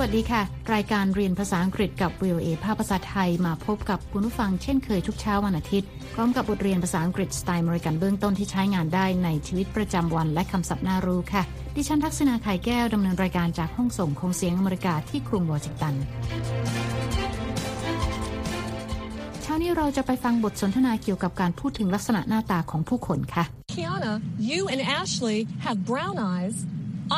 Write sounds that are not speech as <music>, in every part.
วัสดีค่ะ รายการเรียนภาษาอังกฤษกับ VOA ภาคภาษาไทยมาพบกับคุณผู้ฟังเช่นเคยทุกเช้าวันอาทิตย์ พร้อมกับบทเรียนภาษาอังกฤษสไตล์มริกันเบื้องต้นที่ใช้งานได้ในชีวิตประจำวันและคำศัพท์น่ารู้ค่ะ ดิฉันทักษณาไข่แก้วดำเนินรายการจากห้องส่งคงเสียงอเมริกาที่กรุงวอชิงตันเช้านี้เราจะไปฟังบทสนทนาเกี่ยวกับการพูดถึงลักษณะหน้าตาของผู้คนค่ะ Kiana, you and Ashley have brown eyes.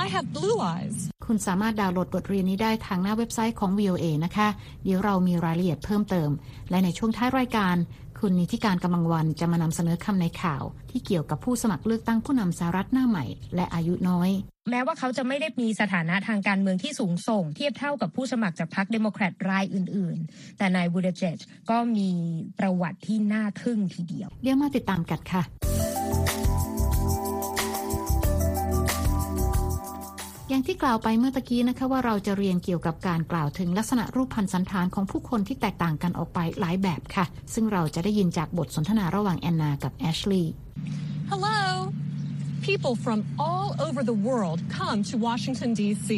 I have blue eyes. คุณสามารถดาวน์โหลดบทเรียนนี้ได้ทางหน้าเว็บไซต์ของ VOA นะคะ เดี๋ยวเรามีรายละเอียดเพิ่มเติม และในช่วงท้ายรายการ คุณนิธิกาญจน์ กำลังวรรณ จะมานำเสนอคำในข่าว ที่เกี่ยวกับผู้สมัครเลือกตั้งผู้นำสหรัฐหน้าใหม่ และอายุน้อย แม้ว่าเขาจะไม่ได้มีสถานะทางการเมืองที่สูงส่ง เทียบเท่ากับผู้สมัครจากพรรคเดโมแครตรายอื่น ๆ แต่นายบูเดเจจก็มีประวัติที่น่าทึ่งทีเดียว เดี๋ยวมาติดตามกันค่ะ อย่างที่กล่าวไปเมื่อตะกี้นะคะว่าเราจะเรียนเกี่ยวกับการกล่าวถึงลักษณะรูปพันธ์สันฐานของผู้คนที่แตกต่างกันออกไปหลายแบบค่ะ ซึ่งเราจะได้ยินจากบทสนทนาระหว่างแอนนากับแอชลีย์ Hello. People from all over the world come to Washington, D.C.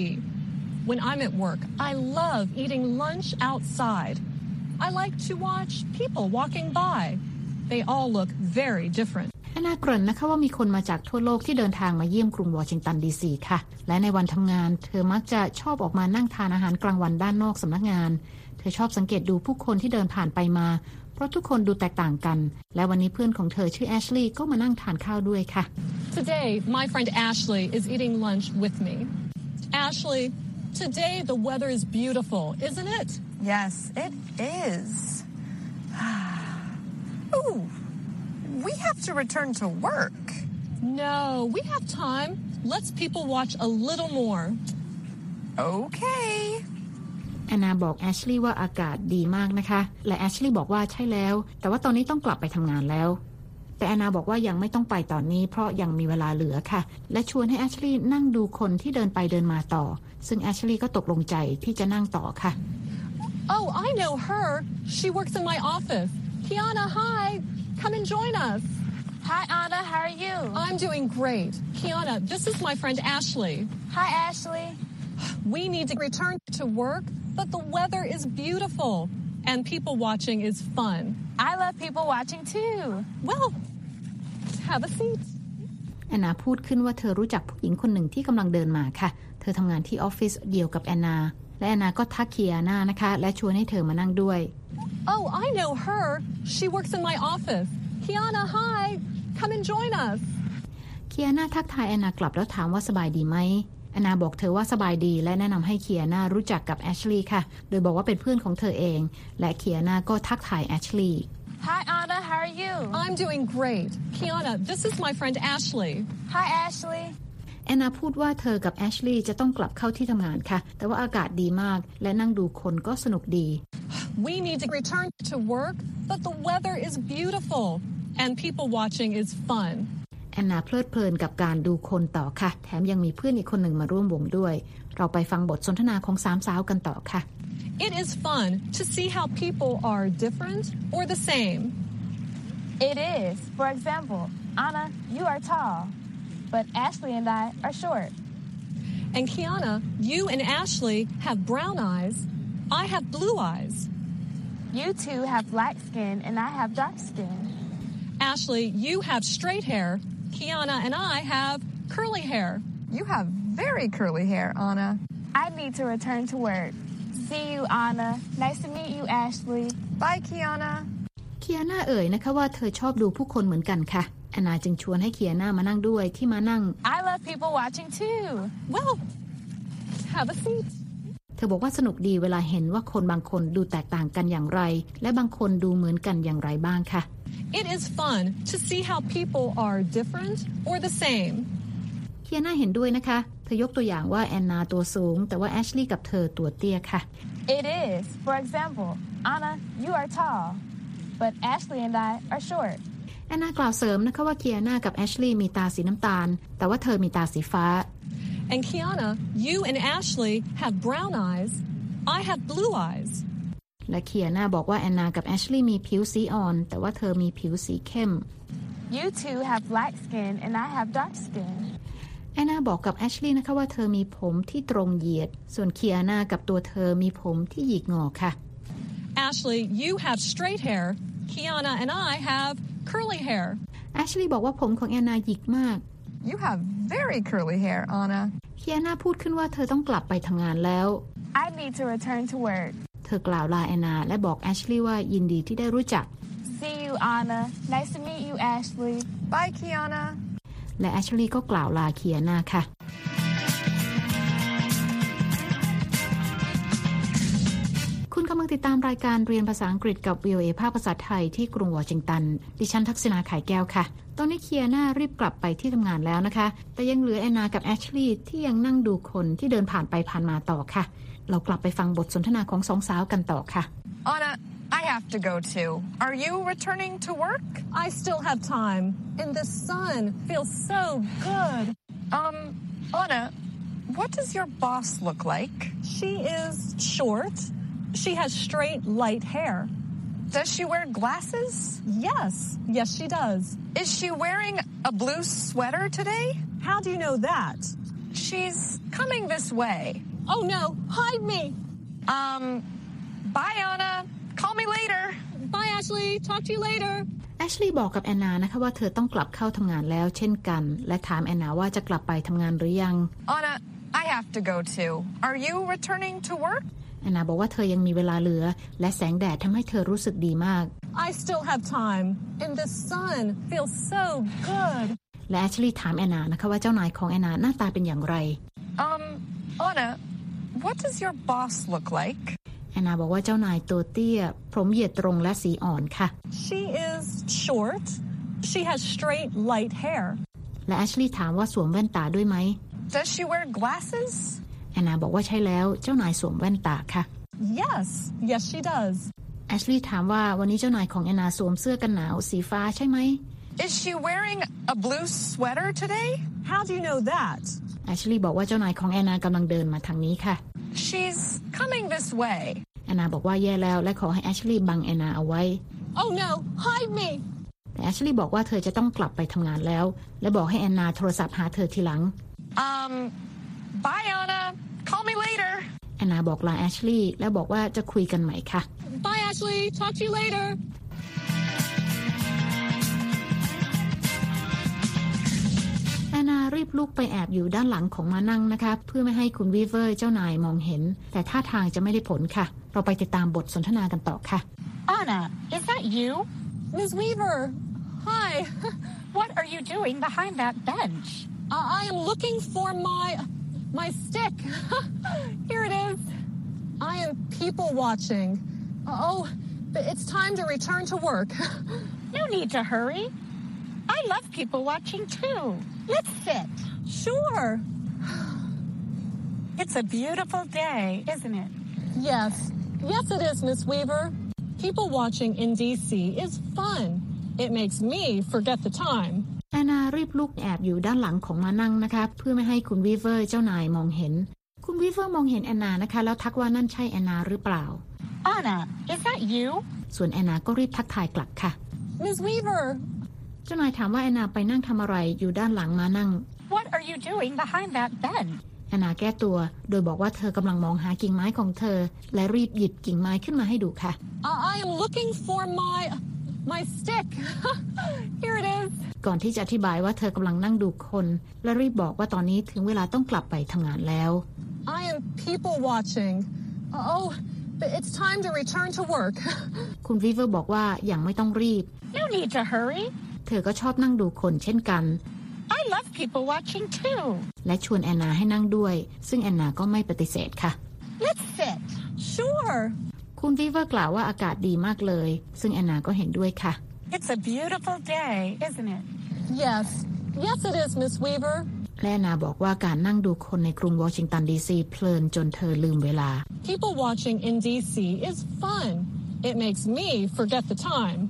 When I'm at work, I love eating lunch outside. I like to watch people walking by. They all look very different. แอนนาเกริ่นนะคะว่ามีคนมาจากทั่วโลกที่เดินทางมาเยี่ยมกรุงวอชิงตันดีซีค่ะ และในวันทำงาน เธอมักจะชอบออกมานั่งทานอาหารกลางวันด้านนอกสำนักงาน เธอชอบสังเกตดูผู้คนที่เดินผ่านไปมา เพราะทุกคนดูแตกต่างกัน และวันนี้เพื่อนของเธอชื่อแอชลีย์ก็มานั่งทานข้าวด้วยค่ะ Today, my friend Ashley is eating lunch with me. Ashley, today the weather is beautiful, isn't it? Yes, it is. Ooh, we have to return to work. No, we have time. Let's people watch a little more. Okay. แอนนาบอกแอชลีย์ว่าอากาศดีมากนะคะ และแอชลีย์บอกว่าใช่แล้ว แต่ว่าตอนนี้ต้องกลับไปทำงานแล้ว แต่แอนนาบอกว่ายังไม่ต้องไปตอนนี้ เพราะยังมีเวลาเหลือค่ะ และชวนให้แอชลีย์นั่งดูคนที่เดินไปเดินมาต่อ ซึ่งแอชลีย์ก็ตกลงใจที่จะนั่งต่อค่ะ Oh, I know her. She works in my office. Kiana, hi. Come and join us. Hi, Anna. How are you? I'm doing great. Kiana, this is my friend Ashley. Hi, Ashley. We need to return to work, but the weather is beautiful and people watching is fun. I love people watching too. Well, have a seat. แอนนาพูดขึ้นว่าเธอรู้จักผู้หญิงคนหนึ่งที่กำลังเดินมาค่ะ เธอทำงานที่ออฟฟิศเดียวกับแอนนา และแอนนาก็ทักเคียนานะคะ และชวนให้เธอมานั่งด้วย Oh, I know her. She works in my office. Kiana, hi. Come and join us. เคียนาทักทายแอนนากลับแล้วถามว่าสบายดีไหมแอนนาบอกเธอว่าสบายดีและแนะนำให้เคียนารู้จักกับแอชลีย์ค่ะ โดยบอกว่าเป็นเพื่อนของเธอเอง และเคียนาก็ทักทายแอชลีย์ Hi, Anna. How are you? I'm doing great. Kiana, this is my friend Ashley. Hi, Ashley. แอนนาพูดว่าเธอกับแอชลีย์จะต้องกลับเข้าที่ทำงานค่ะ แต่ว่าอากาศดีมากและนั่งดูคนก็สนุกดี We need to return to work, but the weather is beautiful and people watching is fun. แอนนาเพลิดเพลินกับการดูคนต่อค่ะ แถมยังมีเพื่อนอีกคนหนึ่งมาร่วมวงด้วย เราไปฟังบทสนทนาของสามสาวกันต่อค่ะ It is fun to see how people are different or the same. It is. For example, Anna, you are tall, but Ashley and I are short. And Kiana, you and Ashley have brown eyes. I have blue eyes. You two have black skin, and I have dark skin. Ashley, you have straight hair. Kiana and I have curly hair. You have very curly hair, Anna. I need to return to work. See you, Anna. Nice to meet you, Ashley. Bye, Kiana. เคียนาเอ่ยนะคะว่าเธอชอบดูผู้คนเหมือนกันค่ะ แอนนาจึงชวนให้เคียนามานั่งด้วยที่มานั่ง I love people watching too. Well, have a seat. เธอบอกว่าสนุกดีเวลาเห็นว่าคนบางคนดูแตกต่างกันอย่างไร และบางคนดูเหมือนกันอย่างไรบ้างค่ะ It is fun to see how people are different or the same. เคียนาเห็นด้วยนะคะ เธอยกตัวอย่างว่าแอนนาตัวสูง แต่ว่าแอชลีย์กับเธอตัวเตี้ยค่ะ It is. For example, Anna, you are tall, but Ashley and I are short. แอนนากล่าวเสริมนะคะว่าเคียนากับแอชลีย์มีตาสีน้ำตาล แต่ว่าเธอมีตาสีฟ้า And Kiana, you and Ashley have brown eyes. I have blue eyes. และเคียนาบอกว่าแอนนากับแอชลีย์มีผิวสีอ่อน แต่ว่าเธอมีผิวสีเข้ม You two have black skin, and I have dark skin. แอนนาบอกกับแอชลีย์นะคะว่าเธอมีผมที่ตรงเหยียด ส่วนเคียนากับตัวเธอมีผมที่หยิกงอค่ะ Ashley, you have straight hair. Kiana and I have curly hair. แอชลีย์บอกว่าผมของแอนนาหยิกมาก You have very curly hair, Anna. เคียนาพูดขึ้นว่าเธอต้องกลับไปทำงานแล้ว I need to return to work. เธอกล่าวลาแอนนาและบอกแอชลีย์ว่ายินดีที่ได้รู้จัก See you, Anna. Nice to meet you, Ashley. Bye, Kiana. และแอชลีย์ก็กล่าวลาเคียนาค่ะ ติดตามรายการเรียนภาษาอังกฤษกับ VOA ภาคภาษาไทยที่กรุงวอชิงตัน ดิฉันทักษณาไข่แก้วค่ะ ตอนนี้เคียนารีบกลับไปที่ทำงานแล้วนะคะ แต่ยังเหลือแอนนากับแอชลีย์ที่ยังนั่งดูคนที่เดินผ่านไปผ่านมาต่อค่ะ เรากลับไปฟังบทสนทนาของสองสาวกันต่อค่ะ Anna, I have to go too. Are you returning to work? I still have time, and the sun feels so good. Um, Anna, what does your boss look like? She is short. She has straight, light hair. Does she wear glasses? Yes, yes, she does. Is she wearing a blue sweater today? How do you know that? She's coming this way. Oh no, hide me. Um, bye, Anna. Call me later. Bye, Ashley. Talk to you later. แอชลีย์บอกกับแอนนานะคะว่าเธอต้องกลับเข้าทำงานแล้วเช่นกัน และถามแอนนาว่าจะกลับไปทำงานหรือยัง Anna, I have to go too. Are you returning to work? แอนนาบอกว่าเธอยังมีเวลาเหลือ และแสงแดดทำให้เธอรู้สึกดีมาก I still have time, and the sun feels so good. และแอชลีย์ถามแอนนานะคะว่าเจ้านายของแอนนาหน้าตาเป็นอย่างไร Um, Anna, what does your boss look like? แอนนาบอกว่าเจ้านายตัวเตี้ย ผมเหยียดตรงและสีอ่อนค่ะ She is short. She has straight, light hair. และแอชลีย์ถามว่าสวมแว่นตาด้วยไหม Does she wear glasses? แอนนาบอกว่าใช่แล้วเจ้านายสวมแว่นตาค่ะ Yes, yes, she does. แอชลีย์ถามว่าวันนี้เจ้านายของแอนนาสวมเสื้อกันหนาวสีฟ้าใช่ไหม Is she wearing a blue sweater today? How do you know that? แอชลีย์บอกว่าเจ้านายของแอนนากำลังเดินมาทางนี้ค่ะ She's coming this way. แอนนาบอกว่าแย่แล้วและขอให้แอชลีย์บังแอนนาเอาไว้ Oh no, hide me. แต่แอชลีย์บอกว่าเธอจะต้องกลับไปทำงานแล้ว และบอกให้แอนนาโทรศัพท์หาเธอทีหลัง Um, bye, Anna. Call me later. แอนนาบอกลาแอชลีย์และบอกว่าจะคุยกันใหม่ค่ะ Bye, Ashley. Talk to you later. แอนนารีบลุกไปแอบอยู่ด้านหลังของมานั่งนะคะ เพื่อไม่ให้คุณวีเวอร์เจ้านายมองเห็น แต่ท่าทางจะไม่ได้ผลค่ะ เราไปติดตามบทสนทนากันต่อค่ะ Anna, is that you? Ms. Weaver, hi. What are you doing behind that bench? I I am looking for my my stick. <laughs> Here it is. I am people watching. Oh, but it's time to return to work. <laughs> No need to hurry. I love people watching too. Let's sit. sure. <sighs> It's a beautiful day, isn't it? Yes. Yes, it is, Miss Weaver. People watching in DC is fun. It makes me forget the time. แอนนารีบลุกแอบอยู่ด้านหลังของม้านั่งนะคะ เพื่อไม่ให้คุณวีเวอร์เจ้านายมองเห็น คุณวีเวอร์มองเห็นแอนนานะคะ แล้วทักว่านั่นใช่แอนนาหรือเปล่า Anna, is that you? ส่วนแอนนาก็รีบทักทายกลับค่ะ Miss Weaver, เจ้านายถามว่าแอนนาไปนั่งทำอะไรอยู่ด้านหลังมานั่ง What are you doing behind that bench? แอนนาแก้ตัว โดยบอกว่าเธอกำลังมองหากิ่งไม้ของเธอ และรีบหยิบกิ่งไม้ขึ้นมาให้ดูค่ะ I, I am looking for my my stick. Here it is. ก่อนที่จะอธิบายว่าเธอกำลังนั่งดูคนและรีบบอกว่าตอนนี้ถึงเวลาต้องกลับไปทำงานแล้ว I am people watching. Oh, but it's time to return to work. คุณวีเวอร์บอกว่าอย่างไม่ต้องรีบ No need to hurry. เธอก็ชอบนั่งดูคนเช่นกัน I love people watching too. และชวนแอนนาให้นั่งด้วย ซึ่งแอนนาก็ไม่ปฏิเสธค่ะ Let's sit. sure. คุณวีเวอร์กล่าวว่าอากาศดีมากเลย ซึ่งแอนนาก็เห็นด้วยค่ะ It's a beautiful day, isn't it? Yes. Yes, it is, Miss Weaver. และแอนนาบอกว่าการนั่งดูคนในกรุงวอชิงตันดีซีเพลินจนเธอลืมเวลา People watching in DC is fun. It makes me forget the time.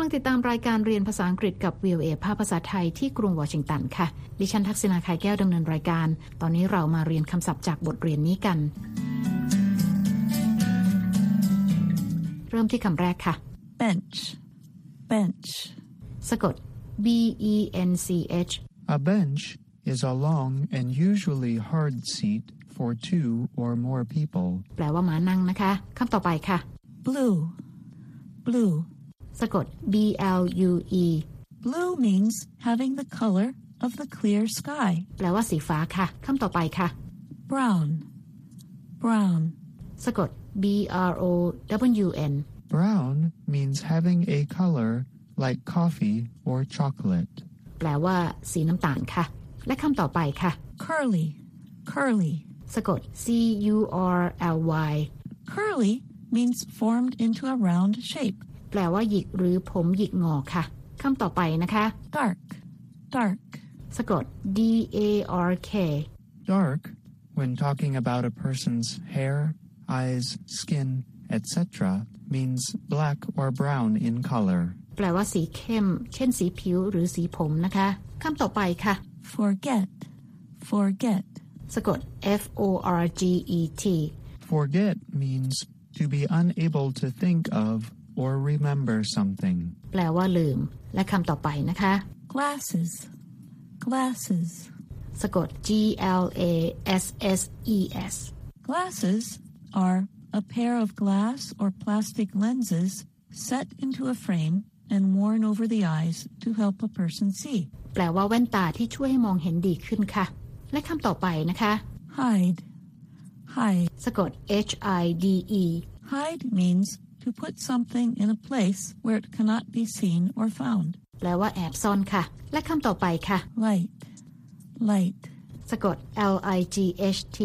ำลังติดตามรายการเรียนภาษาอังกฤษกับ VOA ภาคภาษาไทยที่กรุงวอชิงตันค่ะ ดิฉันทักษณาไข่แก้วดำเนินรายการ ตอนนี้เรามาเรียนคำศัพท์จากบทเรียนนี้กัน เริ่มที่คำแรกค่ะ bench bench สะกด B E N C H A bench is a long and usually hard seat for two or more people. แปลว่าม้านั่งนะคะคำต่อไปค่ะ blue blue สะกด B L U E blue means having the color of the clear sky แปลว่าสีฟ้าค่ะคำต่อไปค่ะ brown brown สะกด B R O W N Brown means having a color like coffee or chocolate. แปลว่า สีน้ำตาลค่ะ และคำต่อไปค่ะ curly curly สะกด C U R L Y curly means formed into a round shape แปลว่าหยิกหรือผมหยิกงอค่ะคำต่อไปนะคะ dark dark สะกด D A R K Dark, when talking about a person's hair, eyes, skin, etc., means black or brown in color. แปลว่าสีเข้ม เช่นสีผิวหรือสีผมนะคะคำต่อไปค่ะ forget forget สะกด F O R G E T Forget means to be unable to think of or remember something. แปลว่าลืม และคำต่อไปนะคะ glasses glasses สะกด G L A S S E S glasses are a pair of glass or plastic lenses set into a frame and worn over the eyes to help a person see แปลว่าแว่นตาที่ช่วยให้มองเห็นดีขึ้นค่ะ และคำต่อไปนะคะ hide hide สะกด H I D E hide means to put something in a place where it cannot be seen or found แปลว่าแอบซ่อนค่ะ และคำต่อไปค่ะ light light สะกด L I G H T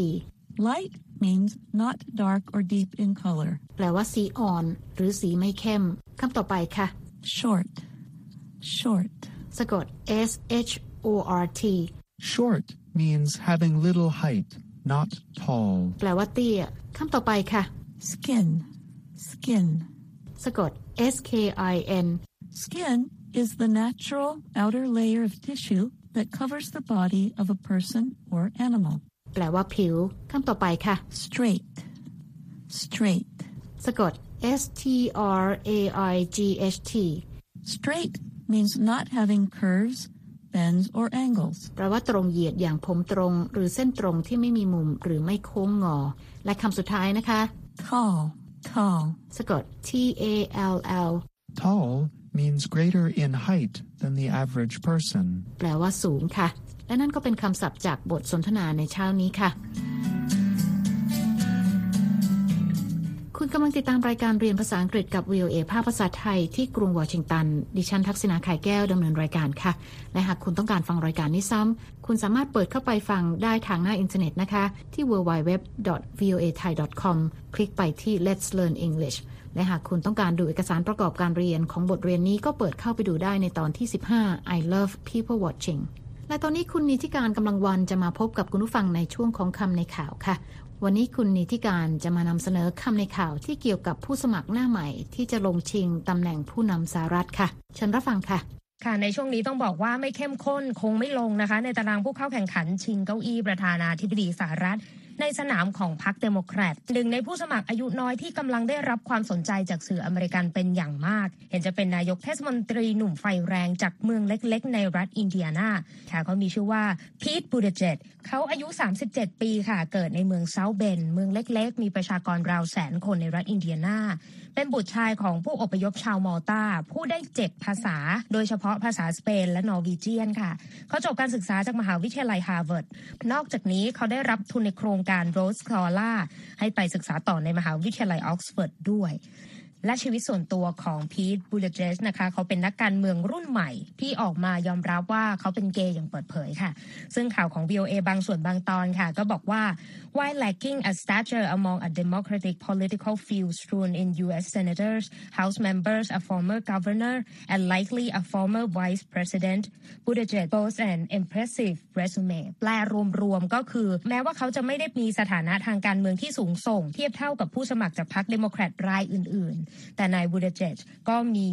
light means not dark or deep in color แปลว่าสีอ่อน หรือสีไม่เข้มคำต่อไปค่ะ short short สะกด S H O R T Short means having little height, not tall. แปลว่าเตี้ยคำต่อไปค่ะ skin Skin สะกด S K I N Skin is the natural outer layer of tissue that covers the body of a person or animal. แปลว่าผิวคำต่อไปค่ะ Straight, straight. สะกด S T R A I G H T Straight means not having curves, bends, or angles. แปลว่าตรงเหยียดอย่างผมตรง หรือเส้นตรงที่ไม่มีมุมหรือไม่โค้งงอ และคำสุดท้ายนะคะ Tall, tall. สะกด T A L L Tall means greater in height than the average person. แปลว่าสูงค่ะ และนั่นก็เป็นคำศัพท์จากบทสนทนาในเช้านี้ค่ะ คุณกำลังติดตามรายการเรียนภาษาอังกฤษกับ VOA ภาคภาษาไทยที่กรุงวอชิงตัน ดิฉันทักษณาไข่แก้วดำเนินรายการค่ะ และหากคุณต้องการฟังรายการนี้ซ้ำ คุณสามารถเปิดเข้าไปฟังได้ทางหน้าอินเทอร์เน็ตนะคะ ที่ www.voathai.com คลิกไปที่ Let's Learn English และหากคุณต้องการดูเอกสารประกอบการเรียนของบทเรียนนี้ก็เปิดเข้าไปดูได้ในตอนที่ 15 I love people watching และตอนนี้คุณนิติการกำลังวันจะมาพบกับคุณผู้ฟังในช่วงของคำในข่าวค่ะ วันนี้คุณนิติการจะมานำเสนอคำในข่าวที่เกี่ยวกับผู้สมัครหน้าใหม่ ที่จะลงชิงตำแหน่งผู้นำสหรัฐค่ะ เชิญรับฟังค่ะค่ะในช่วงนี้ต้องบอกว่าไม่เข้มข้นคงไม่ลงนะคะ ในตารางผู้เข้าแข่งขันชิงเก้าอี้ประธานาธิบดีสหรัฐ ในสนามของพรรคเดโมแครตหนึ่งในผู้สมัครอายุน้อยที่กำลังได้รับความสนใจจากสื่ออเมริกันเป็นอย่างมาก เห็นจะเป็นนายกเทศมนตรีหนุ่มไฟแรงจากเมืองเล็กๆ ในรัฐอินเดียนาค่ะเขามีชื่อว่าพีทบูเดเจจเขาอายุ 37 ปีค่ะ เกิดในเมืองเซาท์เบนด์ เมืองเล็กๆ มีประชากรราวแสนคนในรัฐอินเดียนา เป็นบุตรชายของผู้อพยพชาวมอลตาพูดได้เจ็ดภาษา โดยเฉพาะภาษาสเปนและนอร์วีเจียนค่ะ เขาจบการศึกษาจากมหาวิทยาลัยฮาร์วาร์ด นอกจากนี้เขาได้รับทุนในโครงการ Rhodes Scholar ให้ไปศึกษาต่อในมหาวิทยาลัยออกซฟอร์ดด้วย และชีวิตส่วนตัวของพีทบูเดเจจนะคะ เขาเป็นนักการเมืองรุ่นใหม่ ที่ออกมายอมรับว่าเขาเป็นเกย์อย่างเปิดเผยค่ะ ซึ่งข่าวของ VOA บางส่วนบางตอนค่ะ ก็บอกว่า while lacking a stature among a democratic political field strewn with U.S. senators, House members, a former governor, and likely a former vice president, Buttigieg boasts an impressive resume แปลรวมๆก็คือ แม้ว่าเขาจะไม่ได้มีสถานะทางการเมืองที่สูงส่ง เทียบเท่ากับผู้สมัครจากพรรคเดโมแครตรายอื่นๆแต่นายบูเดเจตก็มี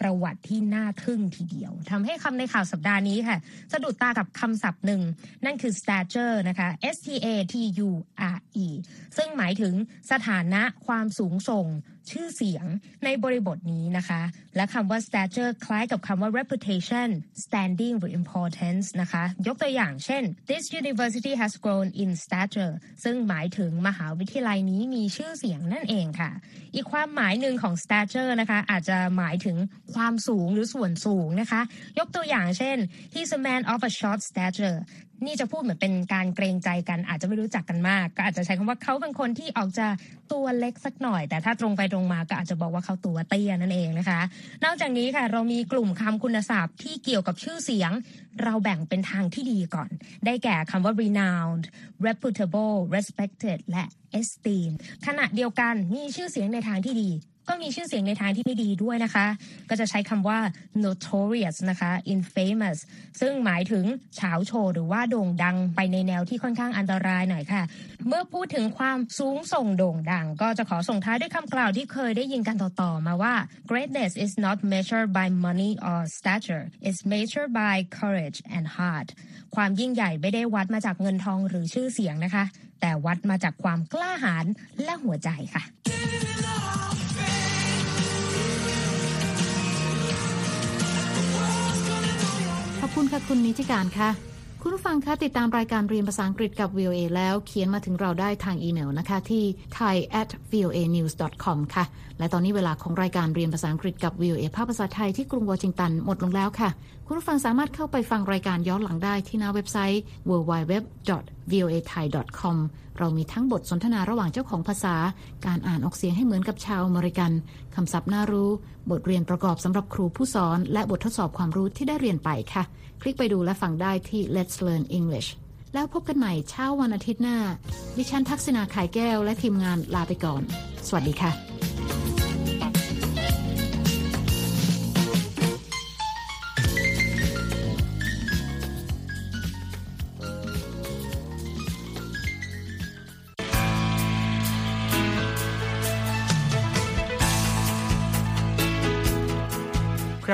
ประวัติที่น่าทึ่งทีเดียวทำให้คำในข่าวสัปดาห์นี้ค่ะ สะดุดตากับคำศัพท์หนึ่ง นั่นคือ stature นะคะ S T A T U R E ซึ่งายถึงสถานะความสูงส่ง ชื่อเสียงในบริบทนี้นะคะ และคำว่า stature คล้ายกับคำว่า reputation standing หรือ importance นะคะ ยกตัวอย่างเช่น this university has grown in stature ซึ่งหมายถึงมหาวิทยาลัยนี้มีชื่อเสียงนั่นเองค่ะ อีกความหมายหนึ่งของ stature นะคะ อาจจะหมายถึงความสูงหรือส่วนสูงนะคะ ยกตัวอย่างเช่น he's a man of a short stature นี่จะพูดเหมือนเป็นการเกรงใจกันอาจจะไม่รู้จักกันมาก ก็อาจจะใช้คำว่าเขาเป็นคนที่ออกจะตัวเล็กสักหน่อย แต่ถ้าตรงไปตรงมาก็อาจจะบอกว่าเขาตัวเตี้ยนั่นเองนะคะ นอกจากนี้ค่ะเรามีกลุ่มคำคุณศัพท์ที่เกี่ยวกับชื่อเสียง เราแบ่งเป็นทางที่ดีก่อน ได้แก่คำว่า renowned reputable respected และ esteem ขณะเดียวกันมีชื่อเสียงในทางที่ดี ก็มีชื่อเสียงในทางที่ไม่ดีด้วยนะคะ ก็จะใช้คำว่า notorious นะคะ infamous ซึ่งหมายถึงเฉาโชว์หรือว่าโด่งดังไปในแนวที่ค่อนข้างอันตรายหน่อยค่ะ เมื่อพูดถึงความสูงส่งโด่งดัง ก็จะขอส่งท้ายด้วยคำกล่าวที่เคยได้ยินกันต่อๆมาว่า greatness is not measured by money or stature it's measured by courage and heart ความยิ่งใหญ่ไม่ได้วัดมาจากเงินทองหรือชื่อเสียงนะคะ แต่วัดมาจากความกล้าหาญและหัวใจค่ะ อบคุณค่ะคุณนิติการค่ะ คุณผู้ฟังคะติดตามรายการเรียนภาษาอังกฤษกับ VOA แล้วเขียนมาถึงเราได้ทางอีเมลนะคะที่ thai at voa news com ค่ะ และตอนนี้เวลาของรายการเรียนภาษาอังกฤษกับ VOA ภาพภาษาไทยที่กรุงวอชิงตันหมดลงแล้วค่ะ คุณผู้ฟังสามารถเข้าไปฟังรายการย้อนหลังได้ที่หน้าเว็บไซต์ www voa thai com เรามีทั้งบทสนทนาระหว่างเจ้าของภาษา การอ่านออกเสียงให้เหมือนกับชาวอเมริกันคำศัพท์น่ารู้ บทเรียนประกอบสำหรับครูผู้สอน และบททดสอบความรู้ที่ได้เรียนไปค่ะ คลิกไปดูและฟังได้ที่ Let's Learn English แล้วพบกันใหม่เช้าวันอาทิตย์หน้า ดิฉันทักษณาขายแก้วและทีมงานลาไปก่อน สวัสดีค่ะ